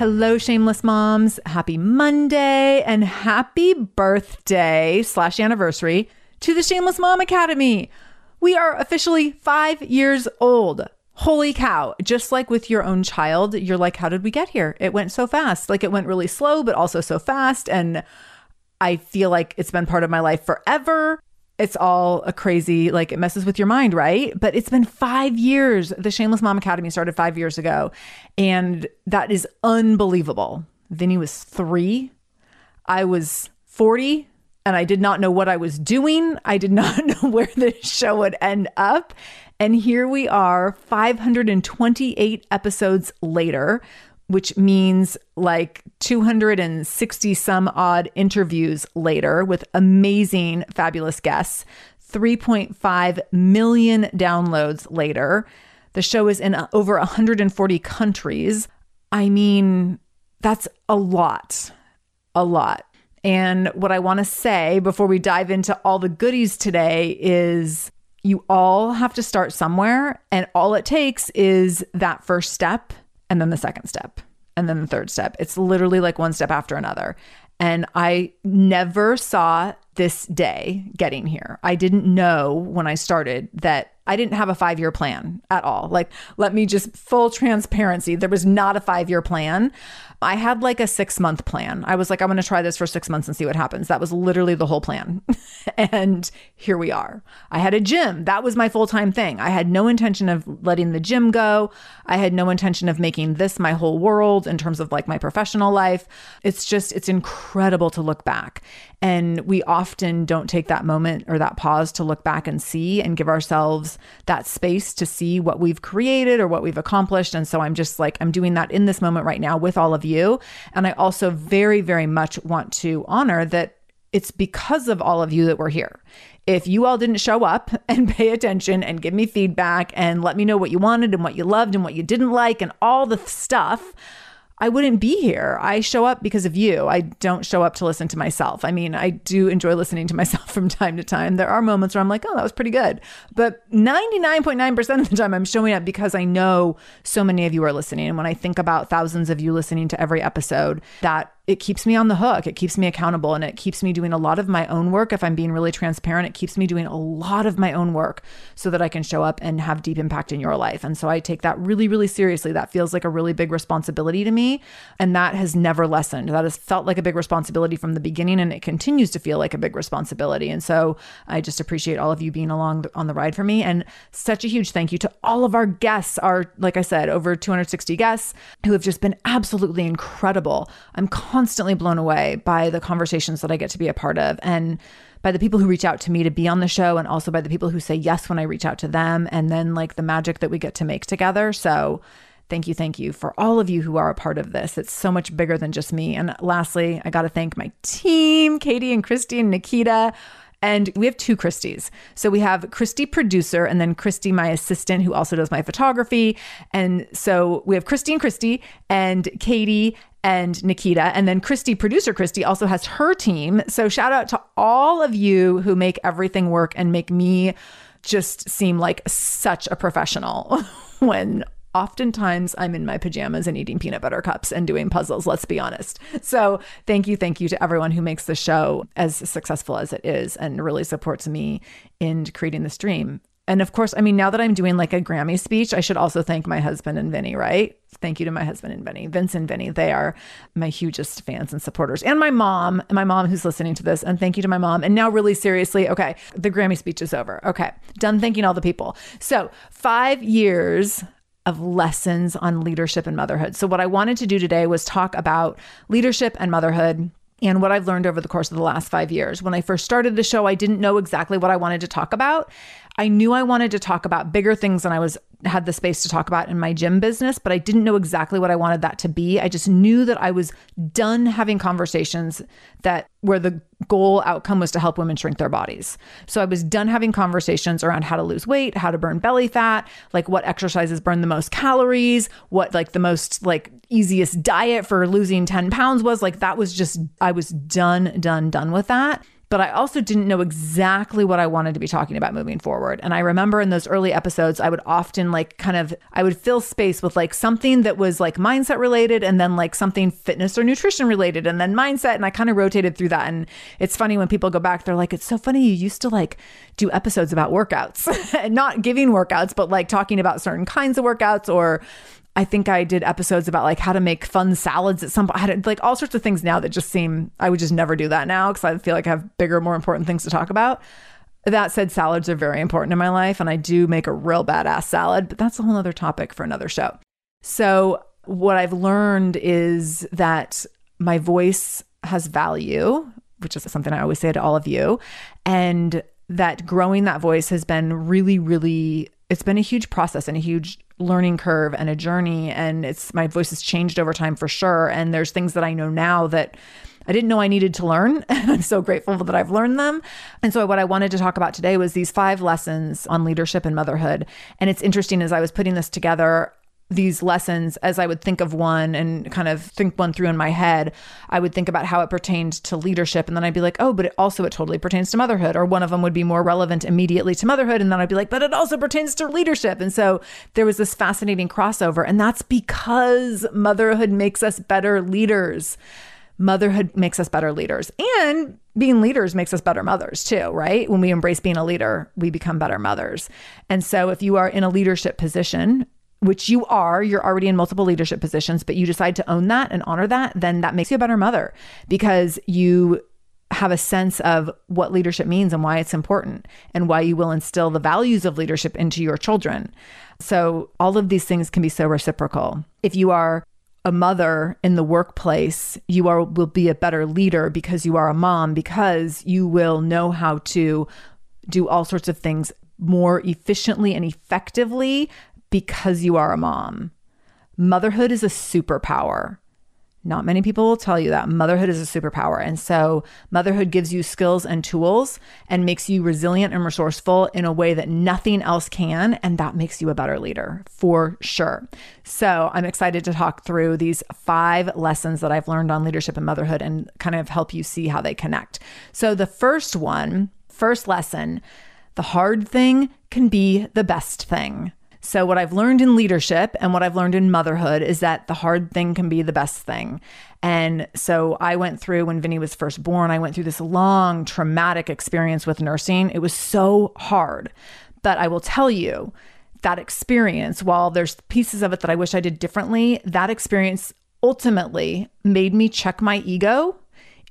Hello, shameless moms. Happy Monday and happy birthday slash anniversary to the Shameless Mom Academy. We are officially five years old. Holy cow. Just like with your own child, you're like, how did we get here? It went so fast. Like it went really slow, but also so fast. And I feel like it's been part of my life forever. It's all a crazy, like it messes with your mind, right? But it's been five years. The Shameless Mom Academy started five years ago. And that is unbelievable. Vinny was three. I was 40 and I did not know what I was doing. I did not know where this show would end up. And here we are, 528 episodes later, which means like 260 some odd interviews later with amazing, fabulous guests, 3.5 million downloads later. The show is in uh, over 140 countries. I mean, that's a lot, a lot. And what I want to say before we dive into all the goodies today is you all have to start somewhere. And all it takes is that first step and then the second step and then the third step. It's literally like one step after another. And I never saw this day getting here. I didn't know when I started that I didn't have a five year plan at all. Like, let me just full transparency. There was not a five year plan. I had like a six month plan. I was like, I'm going to try this for six months and see what happens. That was literally the whole plan. and here we are. I had a gym. That was my full time thing. I had no intention of letting the gym go. I had no intention of making this my whole world in terms of like my professional life. It's just, it's incredible to look back. And we often don't take that moment or that pause to look back and see and give ourselves that space to see what we've created or what we've accomplished. And so I'm just like, I'm doing that in this moment right now with all of you. And I also very, very much want to honor that it's because of all of you that we're here. If you all didn't show up and pay attention and give me feedback and let me know what you wanted and what you loved and what you didn't like and all the stuff, I wouldn't be here. I show up because of you. I don't show up to listen to myself. I mean, I do enjoy listening to myself from time to time. There are moments where I'm like, oh, that was pretty good. But 99.9% of the time, I'm showing up because I know so many of you are listening. And when I think about thousands of you listening to every episode, that it keeps me on the hook. It keeps me accountable and it keeps me doing a lot of my own work. If I'm being really transparent, it keeps me doing a lot of my own work so that I can show up and have deep impact in your life. And so I take that really, really seriously. That feels like a really big responsibility to me. And that has never lessened. That has felt like a big responsibility from the beginning and it continues to feel like a big responsibility. And so I just appreciate all of you being along on the ride for me. And such a huge thank you to all of our guests, our, like I said, over 260 guests who have just been absolutely incredible. I'm constantly blown away by the conversations that I get to be a part of and by the people who reach out to me to be on the show and also by the people who say yes when I reach out to them and then like the magic that we get to make together. So Thank you, thank you for all of you who are a part of this. It's so much bigger than just me. And lastly, I got to thank my team, Katie and Christy and Nikita. And we have two Christies. So we have Christy, producer, and then Christy, my assistant, who also does my photography. And so we have Christy and Christy, and Katie and Nikita. And then Christy, producer Christy, also has her team. So shout out to all of you who make everything work and make me just seem like such a professional when oftentimes I'm in my pajamas and eating peanut butter cups and doing puzzles, let's be honest. So, thank you, thank you to everyone who makes the show as successful as it is and really supports me in creating this dream. And of course, I mean, now that I'm doing like a Grammy speech, I should also thank my husband and Vinny, right? Thank you to my husband and Vinny, Vince and Vinny. They are my hugest fans and supporters. And my mom, my mom who's listening to this. And thank you to my mom. And now, really seriously, okay, the Grammy speech is over. Okay, done thanking all the people. So, five years of lessons on leadership and motherhood. So, what I wanted to do today was talk about leadership and motherhood and what I've learned over the course of the last five years. When I first started the show, I didn't know exactly what I wanted to talk about. I knew I wanted to talk about bigger things than I was had the space to talk about in my gym business, but I didn't know exactly what I wanted that to be. I just knew that I was done having conversations that where the goal outcome was to help women shrink their bodies. So I was done having conversations around how to lose weight, how to burn belly fat, like what exercises burn the most calories, what like the most like easiest diet for losing 10 pounds was. Like that was just I was done, done, done with that but I also didn't know exactly what I wanted to be talking about moving forward. And I remember in those early episodes, I would often like kind of, I would fill space with like something that was like mindset related and then like something fitness or nutrition related and then mindset. And I kind of rotated through that. And it's funny when people go back, they're like, it's so funny. You used to like do episodes about workouts not giving workouts, but like talking about certain kinds of workouts or I think I did episodes about like how to make fun salads at some point. I had like all sorts of things now that just seem I would just never do that now because I feel like I have bigger, more important things to talk about. That said, salads are very important in my life, and I do make a real badass salad, but that's a whole other topic for another show. So, what I've learned is that my voice has value, which is something I always say to all of you, and that growing that voice has been really, really, it's been a huge process and a huge learning curve and a journey and it's my voice has changed over time for sure and there's things that I know now that I didn't know I needed to learn and I'm so grateful that I've learned them. And so what I wanted to talk about today was these five lessons on leadership and motherhood. And it's interesting as I was putting this together, these lessons as I would think of one and kind of think one through in my head, I would think about how it pertained to leadership. And then I'd be like, oh, but it also it totally pertains to motherhood. Or one of them would be more relevant immediately to motherhood. And then I'd be like, but it also pertains to leadership. And so there was this fascinating crossover. And that's because motherhood makes us better leaders. Motherhood makes us better leaders. And being leaders makes us better mothers too, right? When we embrace being a leader, we become better mothers. And so if you are in a leadership position, which you are, you're already in multiple leadership positions, but you decide to own that and honor that, then that makes you a better mother because you have a sense of what leadership means and why it's important and why you will instill the values of leadership into your children. So, all of these things can be so reciprocal. If you are a mother in the workplace, you are will be a better leader because you are a mom because you will know how to do all sorts of things more efficiently and effectively because you are a mom. Motherhood is a superpower. Not many people will tell you that motherhood is a superpower. And so, motherhood gives you skills and tools and makes you resilient and resourceful in a way that nothing else can. And that makes you a better leader for sure. So, I'm excited to talk through these five lessons that I've learned on leadership and motherhood and kind of help you see how they connect. So, the first one, first lesson, the hard thing can be the best thing. So, what I've learned in leadership and what I've learned in motherhood is that the hard thing can be the best thing. And so, I went through when Vinny was first born, I went through this long traumatic experience with nursing. It was so hard. But I will tell you, that experience, while there's pieces of it that I wish I did differently, that experience ultimately made me check my ego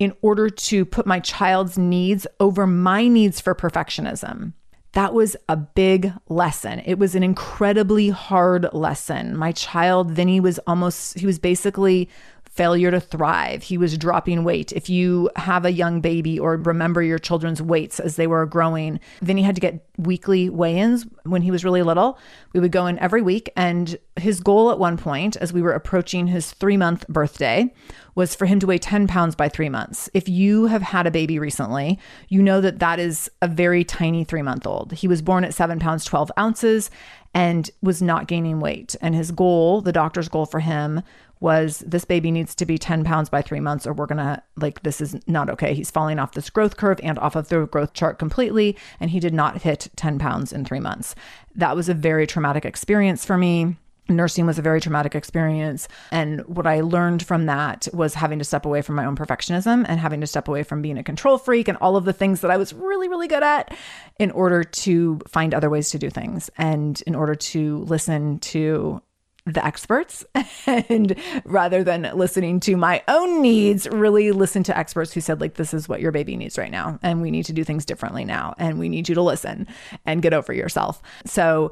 in order to put my child's needs over my needs for perfectionism. That was a big lesson. It was an incredibly hard lesson. My child, Vinny, was almost, he was basically failure to thrive. He was dropping weight. If you have a young baby or remember your children's weights as they were growing, Vinny had to get weekly weigh ins when he was really little. We would go in every week. And his goal at one point, as we were approaching his three month birthday, was for him to weigh 10 pounds by three months. If you have had a baby recently, you know that that is a very tiny three month old. He was born at seven pounds, 12 ounces and was not gaining weight. And his goal, the doctor's goal for him, was this baby needs to be 10 pounds by three months or we're gonna like this is not okay. He's falling off this growth curve and off of the growth chart completely and he did not hit 10 pounds in three months. That was a very traumatic experience for me. Nursing was a very traumatic experience and what i learned from that was having to step away from my own perfectionism and having to step away from being a control freak and all of the things that i was really really good at in order to find other ways to do things and in order to listen to the experts. And rather than listening to my own needs really listen to experts who said like this is what your baby needs right now and we need to do things differently now and we need you to listen and get over yourself. So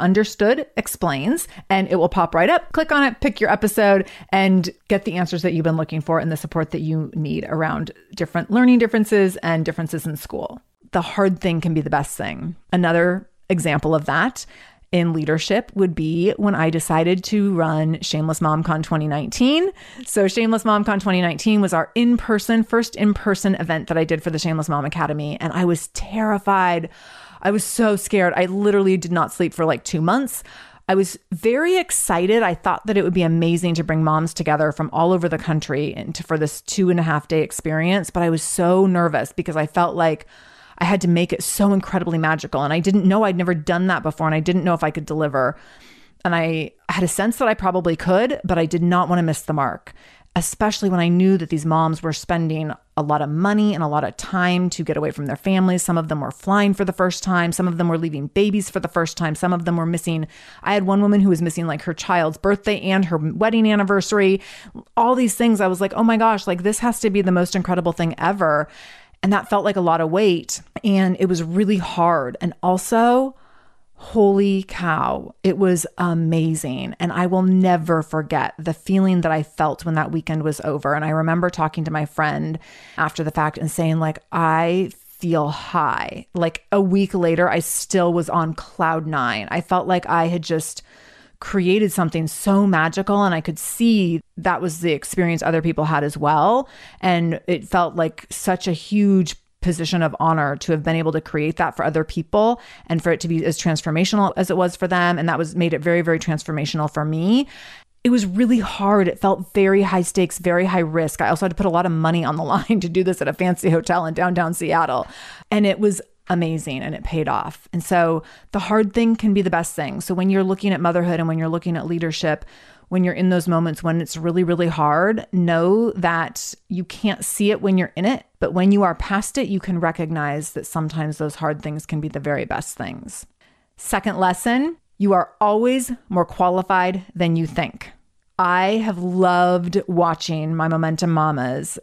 Understood Explains, and it will pop right up. Click on it, pick your episode, and get the answers that you've been looking for and the support that you need around different learning differences and differences in school. The hard thing can be the best thing. Another example of that in leadership would be when I decided to run Shameless MomCon 2019. So, Shameless MomCon 2019 was our in person, first in person event that I did for the Shameless Mom Academy. And I was terrified. I was so scared. I literally did not sleep for like two months. I was very excited. I thought that it would be amazing to bring moms together from all over the country and to, for this two and a half day experience. But I was so nervous because I felt like I had to make it so incredibly magical. And I didn't know I'd never done that before. And I didn't know if I could deliver. And I had a sense that I probably could, but I did not want to miss the mark especially when I knew that these moms were spending a lot of money and a lot of time to get away from their families. Some of them were flying for the first time. Some of them were leaving babies for the first time. Some of them were missing. I had one woman who was missing like her child's birthday and her wedding anniversary. All these things. I was like, oh my gosh, like this has to be the most incredible thing ever. And that felt like a lot of weight. And it was really hard. And also, Holy cow, it was amazing. And I will never forget the feeling that I felt when that weekend was over. And I remember talking to my friend after the fact and saying, like, I feel high. Like a week later, I still was on cloud nine. I felt like I had just created something so magical and I could see that was the experience other people had as well. And it felt like such a huge position of honor to have been able to create that for other people and for it to be as transformational as it was for them. And that was made it very very transformational for me. It was really hard. It felt very high stakes very high risk. I also had to put a lot of money on the line to do this at a fancy hotel in downtown seattle. And it was amazing and it paid off. And so the hard thing can be the best thing. So when you're looking at motherhood and when you're looking at leadership when you're in those moments when it's really, really hard, know that you can't see it when you're in it. But when you are past it, you can recognize that sometimes those hard things can be the very best things. Second lesson you are always more qualified than you think. I have loved watching my Momentum Mamas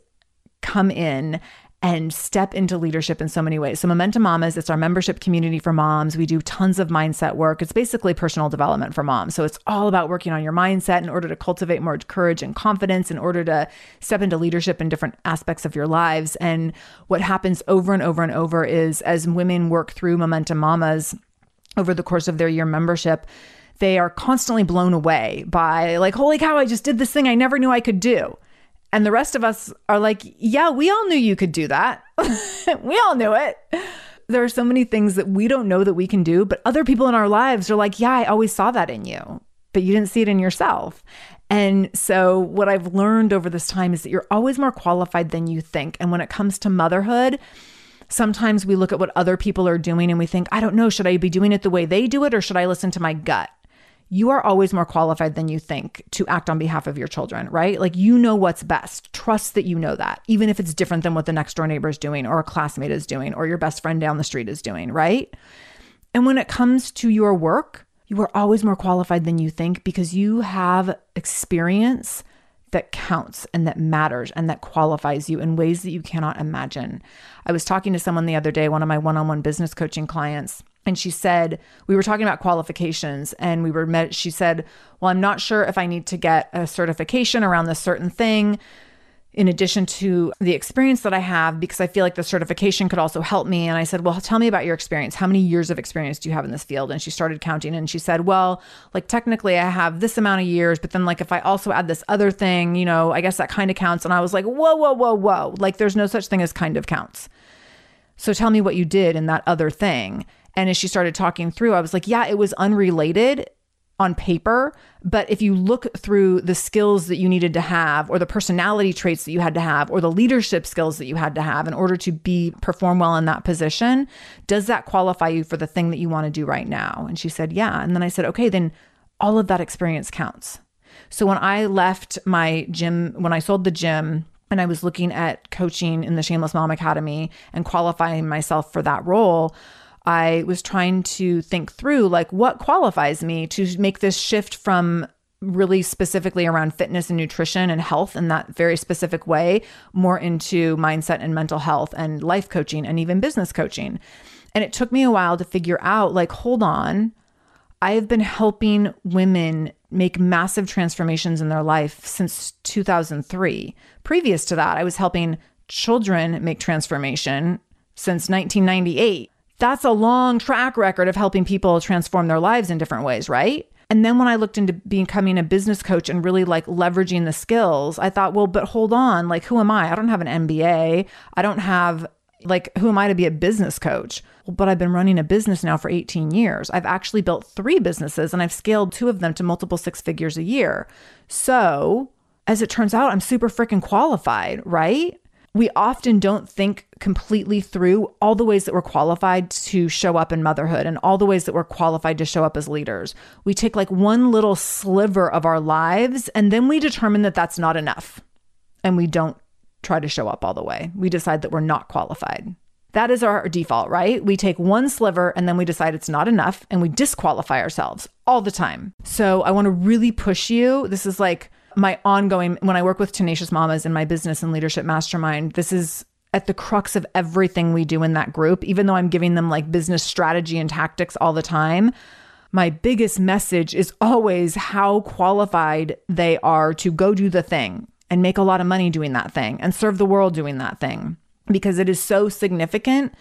come in and step into leadership in so many ways. So, Momentum Mamas, it's our membership community for moms. We do tons of mindset work. It's basically personal development for moms. So, it's all about working on your mindset in order to cultivate more courage and confidence, in order to step into leadership in different aspects of your lives. And what happens over and over and over is as women work through Momentum Mamas over the course of their year membership, they are constantly blown away by, like, holy cow, I just did this thing I never knew I could do. And the rest of us are like, yeah, we all knew you could do that. we all knew it. There are so many things that we don't know that we can do, but other people in our lives are like, yeah, I always saw that in you, but you didn't see it in yourself. And so, what I've learned over this time is that you're always more qualified than you think. And when it comes to motherhood, sometimes we look at what other people are doing and we think, I don't know, should I be doing it the way they do it or should I listen to my gut? You are always more qualified than you think to act on behalf of your children, right? Like you know what's best. Trust that you know that, even if it's different than what the next door neighbor is doing or a classmate is doing or your best friend down the street is doing, right? And when it comes to your work, you are always more qualified than you think because you have experience that counts and that matters and that qualifies you in ways that you cannot imagine. I was talking to someone the other day, one of my one on one business coaching clients, and she said we were talking about qualifications and we were met she said well i'm not sure if i need to get a certification around this certain thing in addition to the experience that i have because i feel like the certification could also help me. And i said well tell me about your experience. How many years of experience do you have in this field? And she started counting and she said well like technically i have this amount of years but then like if i also add this other thing you know i guess that kind of counts. And i was like whoa whoa whoa whoa. Like there's no such thing as kind of counts. So tell me what you did in that other thing and as she started talking through, I was like, yeah, it was unrelated, on paper. But if you look through the skills that you needed to have, or the personality traits that you had to have, or the leadership skills that you had to have in order to be perform well in that position, does that qualify you for the thing that you want to do right now? And she said, Yeah. And then I said, Okay, then all of that experience counts. So when I left my gym, when I sold the gym, and I was looking at coaching in the Shameless Mom Academy and qualifying myself for that role, I was trying to think through like what qualifies me to make this shift from really specifically around fitness and nutrition and health in that very specific way more into mindset and mental health and life coaching and even business coaching. And it took me a while to figure out like hold on, I have been helping women make massive transformations in their life since 2003. Previous to that, I was helping children make transformation since 1998. That's a long track record of helping people transform their lives in different ways, right? And then when I looked into becoming a business coach and really like leveraging the skills, I thought, well, but hold on, like, who am I? I don't have an MBA. I don't have, like, who am I to be a business coach? but I've been running a business now for 18 years. I've actually built three businesses and I've scaled two of them to multiple six figures a year. So, as it turns out, I'm super freaking qualified, right? We often don't think completely through all the ways that we're qualified to show up in motherhood and all the ways that we're qualified to show up as leaders. We take like one little sliver of our lives and then we determine that that's not enough. And we don't try to show up all the way. We decide that we're not qualified. That is our default, right? We take one sliver and then we decide it's not enough and we disqualify ourselves all the time. So I want to really push you. This is like my ongoing, when I work with Tenacious Mamas in my business and leadership mastermind, this is at the crux of everything we do in that group, even though I'm giving them like business strategy and tactics all the time. My biggest message is always how qualified they are to go do the thing and make a lot of money doing that thing and serve the world doing that thing because it is so significant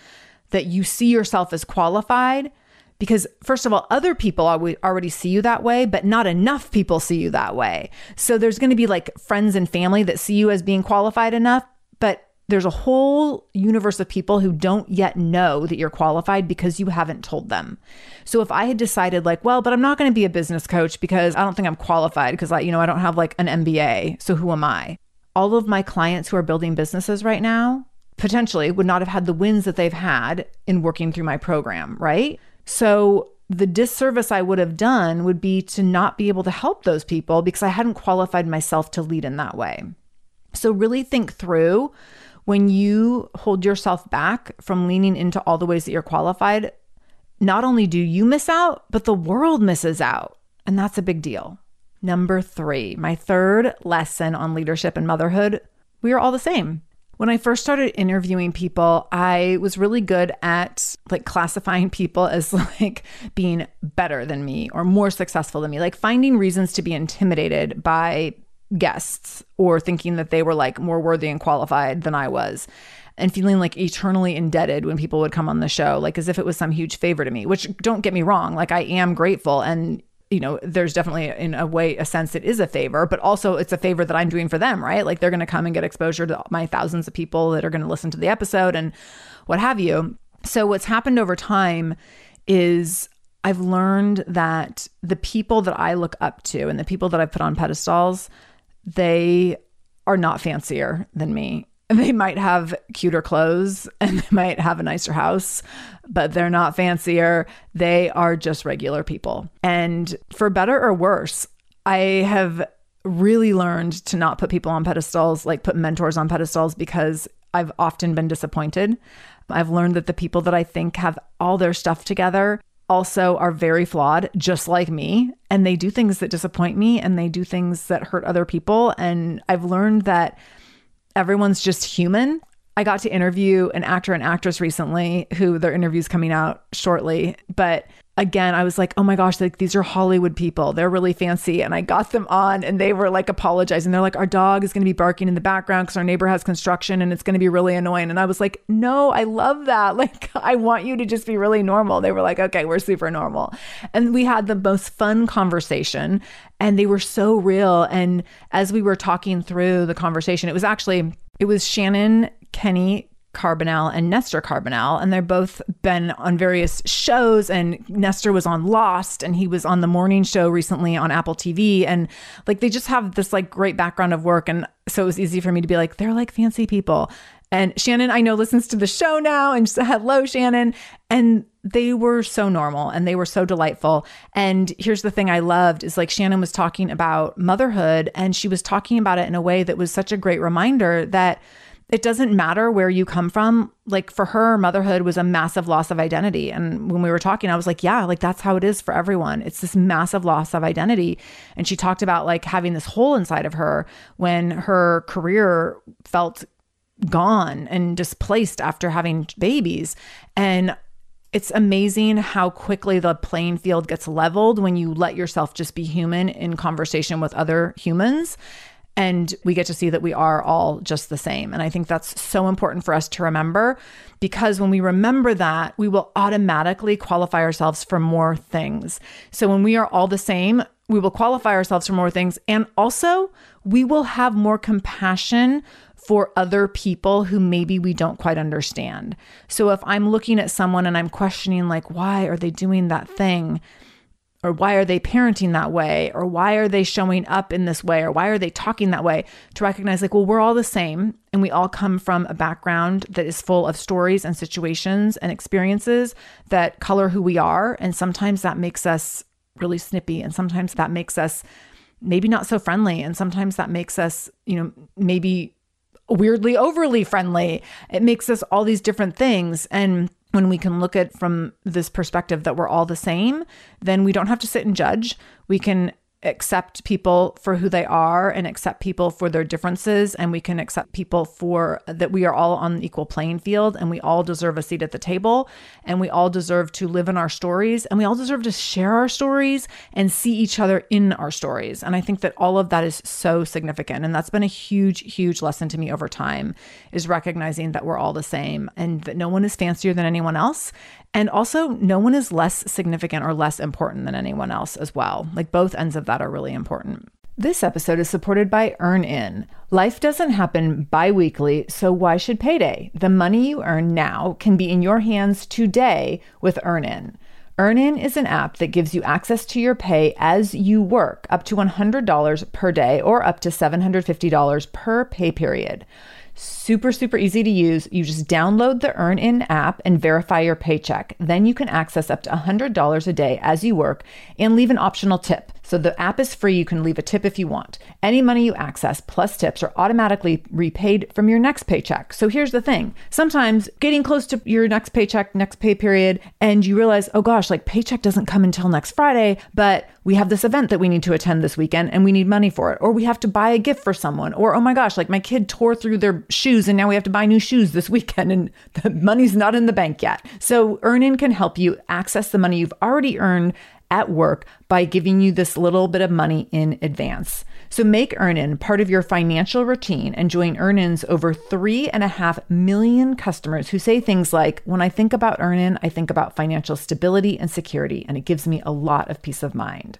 that you see yourself as qualified. Because, first of all, other people already see you that way, but not enough people see you that way. So, there's going to be like friends and family that see you as being qualified enough, but there's a whole universe of people who don't yet know that you're qualified because you haven't told them. So if I had decided like, well, but I'm not going to be a business coach because I don't think I'm qualified because I, you know, I don't have like an MBA. So who am I? All of my clients who are building businesses right now, potentially would not have had the wins that they've had in working through my program, right? So the disservice I would have done would be to not be able to help those people because I hadn't qualified myself to lead in that way. So really think through when you hold yourself back from leaning into all the ways that you're qualified, not only do you miss out, but the world misses out. And that's a big deal. Number three, my third lesson on leadership and motherhood we are all the same. When I first started interviewing people, I was really good at like classifying people as like being better than me or more successful than me, like finding reasons to be intimidated by guests or thinking that they were like more worthy and qualified than I was and feeling like eternally indebted when people would come on the show, like as if it was some huge favor to me, which don't get me wrong, like I am grateful and you know, there's definitely in a way a sense it is a favor, but also it's a favor that I'm doing for them, right? Like they're going to come and get exposure to my thousands of people that are going to listen to the episode and what have you. So what's happened over time is I've learned that the people that I look up to and the people that I put on pedestals, they are not fancier than me. They might have cuter clothes and they might have a nicer house, but they're not fancier. They are just regular people. And for better or worse, I have really learned to not put people on pedestals, like put mentors on pedestals, because I've often been disappointed. I've learned that the people that I think have all their stuff together also are very flawed, just like me. And they do things that disappoint me and they do things that hurt other people. And I've learned that everyone's just human. I got to interview an actor and actress recently who their interview's coming out shortly, but again, I was like, oh my gosh, like these are Hollywood people. They're really fancy. And I got them on and they were like apologizing. They're like, our dog is going to be barking in the background because our neighbor has construction and it's going to be really annoying. And I was like, no, I love that. Like, I want you to just be really normal. They were like, okay, we're super normal. And we had the most fun conversation and they were so real. And as we were talking through the conversation, it was actually, it was Shannon, Kenny, Carbonell and Nestor Carbonell, and they're both been on various shows. And Nestor was on Lost, and he was on the morning show recently on Apple TV, and like they just have this like great background of work, and so it was easy for me to be like, they're like fancy people. And Shannon, I know, listens to the show now, and just, hello, Shannon. And they were so normal and they were so delightful. And here's the thing I loved is like Shannon was talking about motherhood, and she was talking about it in a way that was such a great reminder that it doesn't matter where you come from. Like for her, motherhood was a massive loss of identity. And when we were talking, I was like, yeah, like that's how it is for everyone. It's this massive loss of identity. And she talked about like having this hole inside of her when her career felt gone and displaced after having babies. And it's amazing how quickly the playing field gets leveled when you let yourself just be human in conversation with other humans and we get to see that we are all just the same. And I think that's so important for us to remember because when we remember that, we will automatically qualify ourselves for more things. So when we are all the same, we will qualify ourselves for more things. And also, we will have more compassion for other people who maybe we don't quite understand. So if I'm looking at someone and I'm questioning, like, why are they doing that thing? Or why are they parenting that way? Or why are they showing up in this way? Or why are they talking that way? To recognize like well we're all the same and we all come from a background that is full of stories and situations and experiences that color who we are. And sometimes that makes us really snippy and sometimes that makes us maybe not so friendly and sometimes that makes us you know maybe weirdly overly friendly. It makes us all these different things. And when we can look at from this perspective that we're all the same, then we don't have to sit and judge. We can accept people for who they are and accept people for their differences and we can accept people for that we are all on the equal playing field and we all deserve a seat at the table and we all deserve to live in our stories and we all deserve to share our stories and see each other in our stories and i think that all of that is so significant and that's been a huge huge lesson to me over time is recognizing that we're all the same and that no one is fancier than anyone else and also, no one is less significant or less important than anyone else as well. Like both ends of that are really important. This episode is supported by EarnIn. Life doesn't happen bi weekly, so why should payday? The money you earn now can be in your hands today with EarnIn. EarnIn is an app that gives you access to your pay as you work, up to $100 per day or up to $750 per pay period. Super, super easy to use. You just download the EarnIn app and verify your paycheck. Then you can access up to $100 a day as you work and leave an optional tip. So the app is free. You can leave a tip if you want. Any money you access plus tips are automatically repaid from your next paycheck. So here's the thing sometimes getting close to your next paycheck, next pay period, and you realize, oh gosh, like paycheck doesn't come until next Friday, but we have this event that we need to attend this weekend and we need money for it. Or we have to buy a gift for someone. Or, oh my gosh, like my kid tore through their shoes and now we have to buy new shoes this weekend and the money's not in the bank yet. So EarnIn can help you access the money you've already earned at work by giving you this little bit of money in advance. So make EarnIn part of your financial routine and join EarnIn's over three and a half million customers who say things like, When I think about EarnIn, I think about financial stability and security, and it gives me a lot of peace of mind.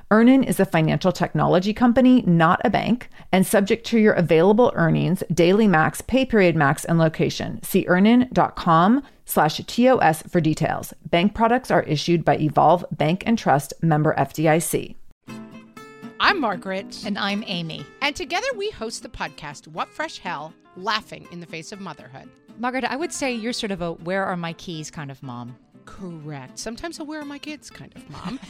EarnIn is a financial technology company, not a bank, and subject to your available earnings, daily max, pay period max, and location. See earnin.com slash TOS for details. Bank products are issued by Evolve Bank and Trust member FDIC. I'm Margaret. And I'm Amy. And together we host the podcast, What Fresh Hell Laughing in the Face of Motherhood. Margaret, I would say you're sort of a where are my keys kind of mom. Correct. Sometimes a where are my kids kind of mom.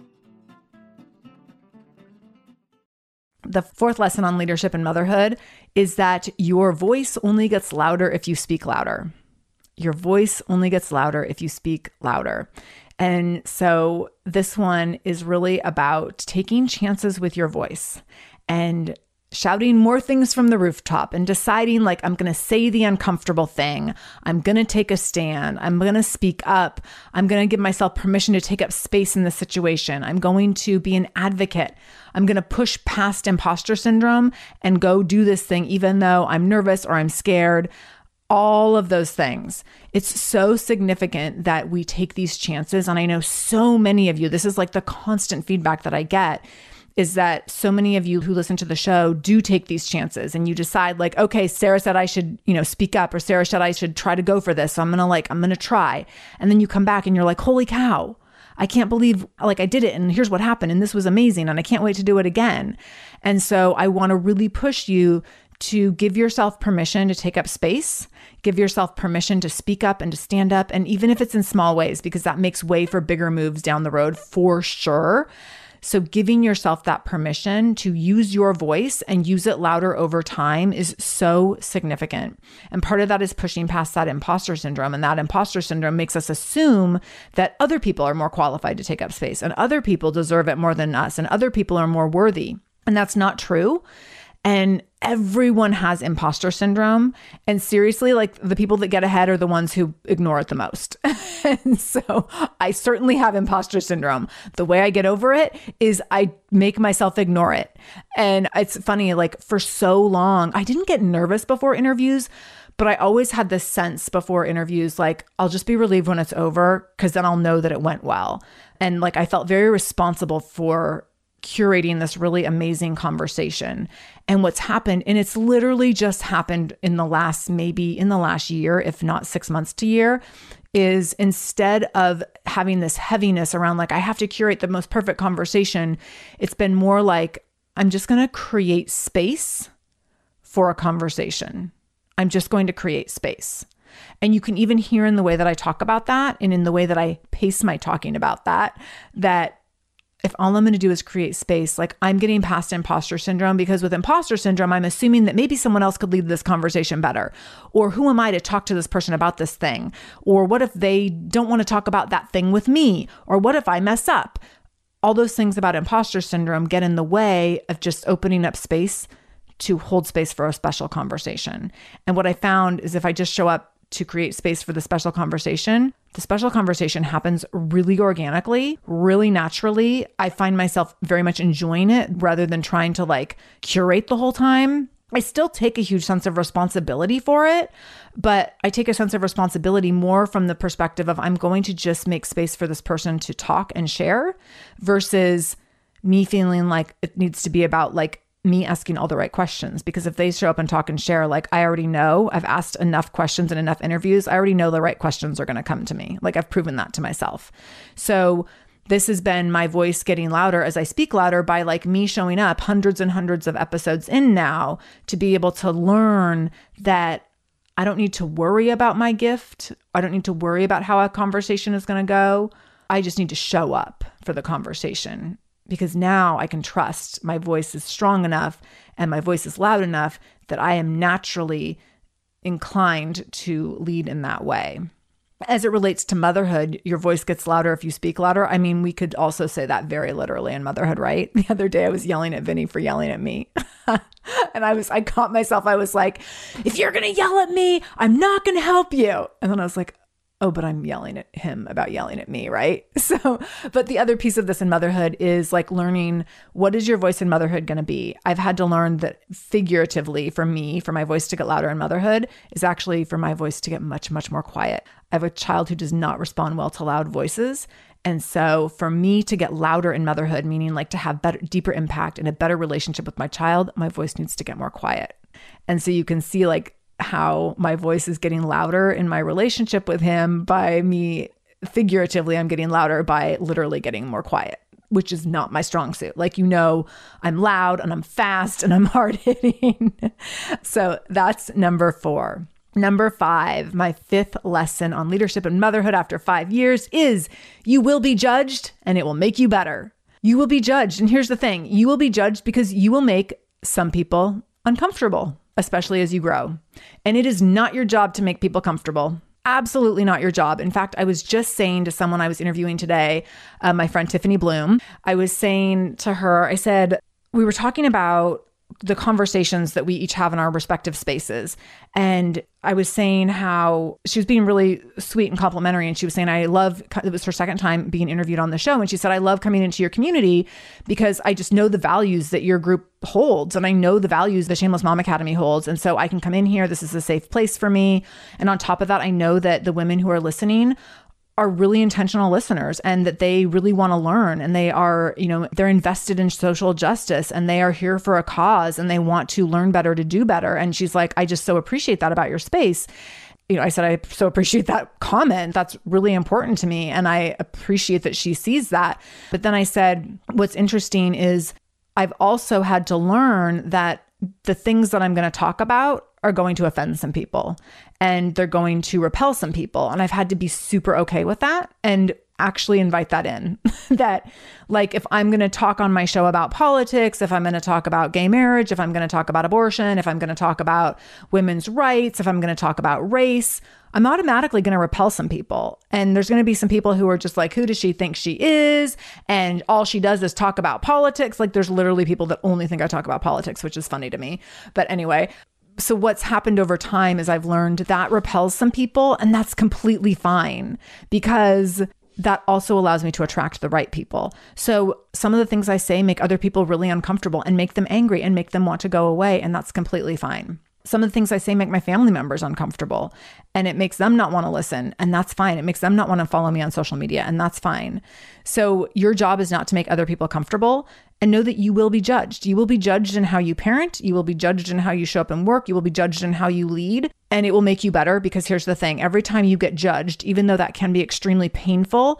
The fourth lesson on leadership and motherhood is that your voice only gets louder if you speak louder. Your voice only gets louder if you speak louder. And so this one is really about taking chances with your voice and shouting more things from the rooftop and deciding like I'm going to say the uncomfortable thing. I'm going to take a stand. I'm going to speak up. I'm going to give myself permission to take up space in the situation. I'm going to be an advocate. I'm going to push past imposter syndrome and go do this thing even though I'm nervous or I'm scared. All of those things. It's so significant that we take these chances. And I know so many of you, this is like the constant feedback that I get is that so many of you who listen to the show do take these chances and you decide like okay sarah said i should you know speak up or sarah said i should try to go for this so i'm gonna like i'm gonna try and then you come back and you're like holy cow i can't believe like i did it and here's what happened and this was amazing and i can't wait to do it again and so i want to really push you to give yourself permission to take up space, give yourself permission to speak up and to stand up. And even if it's in small ways, because that makes way for bigger moves down the road for sure. So, giving yourself that permission to use your voice and use it louder over time is so significant. And part of that is pushing past that imposter syndrome. And that imposter syndrome makes us assume that other people are more qualified to take up space and other people deserve it more than us and other people are more worthy. And that's not true. And everyone has imposter syndrome. And seriously, like the people that get ahead are the ones who ignore it the most. and so I certainly have imposter syndrome. The way I get over it is I make myself ignore it. And it's funny, like for so long, I didn't get nervous before interviews. But I always had this sense before interviews, like, I'll just be relieved when it's over because then I'll know that it went well. And like, I felt very responsible for curating this really amazing conversation. And what's happened, and it's literally just happened in the last, maybe in the last year, if not six months to year, is instead of having this heaviness around, like, I have to curate the most perfect conversation, it's been more like, I'm just going to create space for a conversation. I'm just going to create space. And you can even hear in the way that I talk about that and in the way that I pace my talking about that, that if all I'm going to do is create space, like I'm getting past imposter syndrome because with imposter syndrome, I'm assuming that maybe someone else could lead this conversation better. Or who am I to talk to this person about this thing? Or what if they don't want to talk about that thing with me? Or what if I mess up? All those things about imposter syndrome get in the way of just opening up space to hold space for a special conversation. And what I found is if I just show up to create space for the special conversation, the special conversation happens really organically, really naturally. I find myself very much enjoying it rather than trying to like curate the whole time. I still take a huge sense of responsibility for it, but I take a sense of responsibility more from the perspective of I'm going to just make space for this person to talk and share versus me feeling like it needs to be about like me asking all the right questions because if they show up and talk and share like I already know I've asked enough questions in enough interviews I already know the right questions are going to come to me like I've proven that to myself so this has been my voice getting louder as I speak louder by like me showing up hundreds and hundreds of episodes in now to be able to learn that I don't need to worry about my gift. I don't need to worry about how a conversation is going to go. I just need to show up for the conversation because now I can trust my voice is strong enough and my voice is loud enough that I am naturally inclined to lead in that way. As it relates to motherhood, your voice gets louder if you speak louder. I mean, we could also say that very literally in motherhood, right? The other day I was yelling at Vinny for yelling at me. and I was, I caught myself. I was like, if you're going to yell at me, I'm not going to help you. And then I was like, oh, but I'm yelling at him about yelling at me, right? So, but the other piece of this in motherhood is like learning what is your voice in motherhood going to be? I've had to learn that figuratively for me, for my voice to get louder in motherhood is actually for my voice to get much, much more quiet. I have a child who does not respond well to loud voices. And so for me to get louder in motherhood, meaning like to have better, deeper impact and a better relationship with my child, my voice needs to get more quiet. And so you can see like how my voice is getting louder in my relationship with him by me figuratively, I'm getting louder by literally getting more quiet, which is not my strong suit. Like, you know, I'm loud and I'm fast and I'm hard hitting. so that's number four. Number five, my fifth lesson on leadership and motherhood after five years is you will be judged and it will make you better. You will be judged. And here's the thing you will be judged because you will make some people uncomfortable, especially as you grow. And it is not your job to make people comfortable. Absolutely not your job. In fact, I was just saying to someone I was interviewing today, uh, my friend Tiffany Bloom, I was saying to her, I said, we were talking about the conversations that we each have in our respective spaces. And I was saying how she was being really sweet and complimentary. And she was saying, I love, it was her second time being interviewed on the show. And she said, I love coming into your community because I just know the values that your group holds. And I know the values the Shameless Mom Academy holds. And so I can come in here. This is a safe place for me. And on top of that, I know that the women who are listening are really intentional listeners and that they really want to learn and they are, you know, they're invested in social justice and they are here for a cause and they want to learn better to do better. And she's like, I just so appreciate that about your space. You know, I said, I so appreciate that comment. That's really important to me. And I appreciate that she sees that. But then I said, what's interesting is I've also had to learn that the things that I'm going to talk about are going to offend some people and they're going to repel some people. And I've had to be super okay with that and actually invite that in. that, like, if I'm going to talk on my show about politics, if I'm going to talk about gay marriage, if I'm going to talk about abortion, if I'm going to talk about women's rights, if I'm going to talk about race, I'm automatically going to repel some people. And there's going to be some people who are just like, who does she think she is? And all she does is talk about politics. Like, there's literally people that only think I talk about politics, which is funny to me. But anyway, so what's happened over time is I've learned that repels some people and that's completely fine because that also allows me to attract the right people. So some of the things I say make other people really uncomfortable and make them angry and make them want to go away and that's completely fine. Some of the things I say make my family members uncomfortable and it makes them not want to listen. And that's fine. It makes them not want to follow me on social media. And that's fine. So your job is not to make other people comfortable and know that you will be judged. You will be judged in how you parent. You will be judged in how you show up and work. You will be judged in how you lead. And it will make you better because here's the thing every time you get judged, even though that can be extremely painful,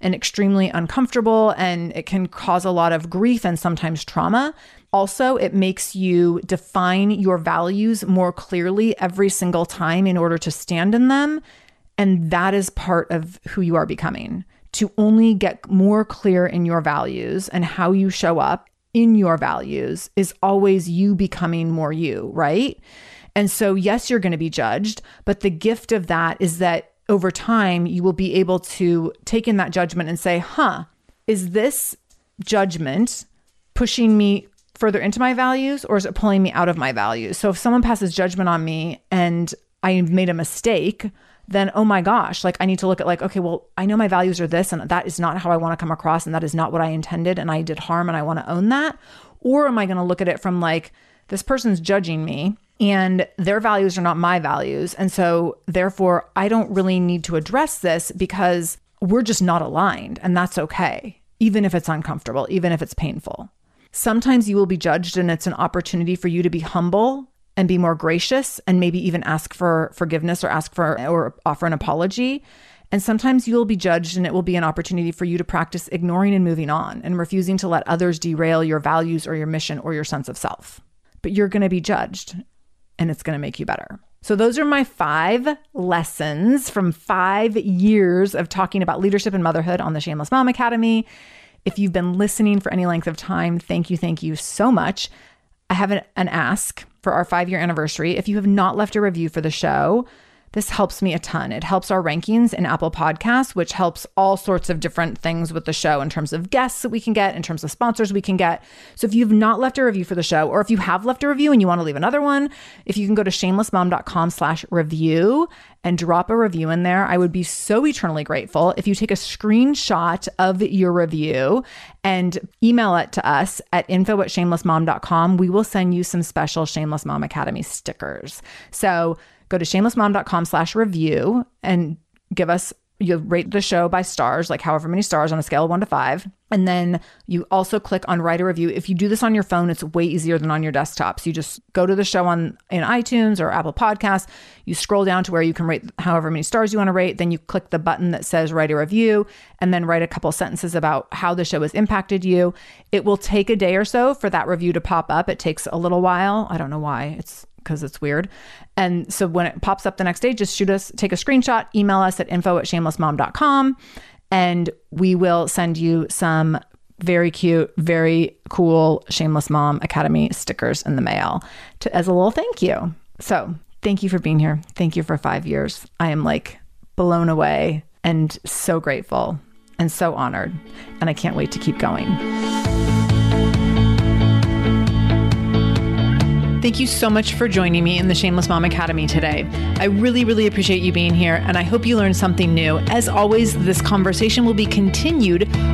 and extremely uncomfortable and it can cause a lot of grief and sometimes trauma. Also, it makes you define your values more clearly every single time in order to stand in them. And that is part of who you are becoming to only get more clear in your values and how you show up in your values is always you becoming more you, right? And so, yes, you're going to be judged, but the gift of that is that over time, you will be able to take in that judgment and say, huh, is this judgment pushing me further into my values or is it pulling me out of my values? So if someone passes judgment on me and I made a mistake, then oh my gosh, like I need to look at like, okay, well, I know my values are this and that is not how I want to come across and that is not what I intended and I did harm and I want to own that. Or am I going to look at it from like, this person's judging me and their values are not my values. And so, therefore, I don't really need to address this because we're just not aligned. And that's okay, even if it's uncomfortable, even if it's painful. Sometimes you will be judged, and it's an opportunity for you to be humble and be more gracious and maybe even ask for forgiveness or ask for or offer an apology. And sometimes you'll be judged, and it will be an opportunity for you to practice ignoring and moving on and refusing to let others derail your values or your mission or your sense of self. But you're going to be judged and it's going to make you better. So, those are my five lessons from five years of talking about leadership and motherhood on the Shameless Mom Academy. If you've been listening for any length of time, thank you, thank you so much. I have an, an ask for our five year anniversary. If you have not left a review for the show, this helps me a ton. It helps our rankings in Apple Podcasts, which helps all sorts of different things with the show in terms of guests that we can get, in terms of sponsors we can get. So if you've not left a review for the show, or if you have left a review and you want to leave another one, if you can go to shamelessmom.com slash review and drop a review in there, I would be so eternally grateful if you take a screenshot of your review and email it to us at info at shamelessmom.com. We will send you some special Shameless Mom Academy stickers. So go to shamelessmom.com slash review and give us you rate the show by stars, like however many stars on a scale of one to five. And then you also click on write a review. If you do this on your phone, it's way easier than on your desktop. So you just go to the show on in iTunes or Apple Podcasts. You scroll down to where you can rate however many stars you want to rate. Then you click the button that says write a review and then write a couple sentences about how the show has impacted you. It will take a day or so for that review to pop up. It takes a little while. I don't know why. It's because it's weird. And so when it pops up the next day, just shoot us, take a screenshot, email us at info at shamelessmom.com and we will send you some very cute, very cool Shameless Mom Academy stickers in the mail to, as a little thank you. So, thank you for being here. Thank you for five years. I am like blown away and so grateful and so honored. And I can't wait to keep going. Thank you so much for joining me in the Shameless Mom Academy today. I really, really appreciate you being here, and I hope you learned something new. As always, this conversation will be continued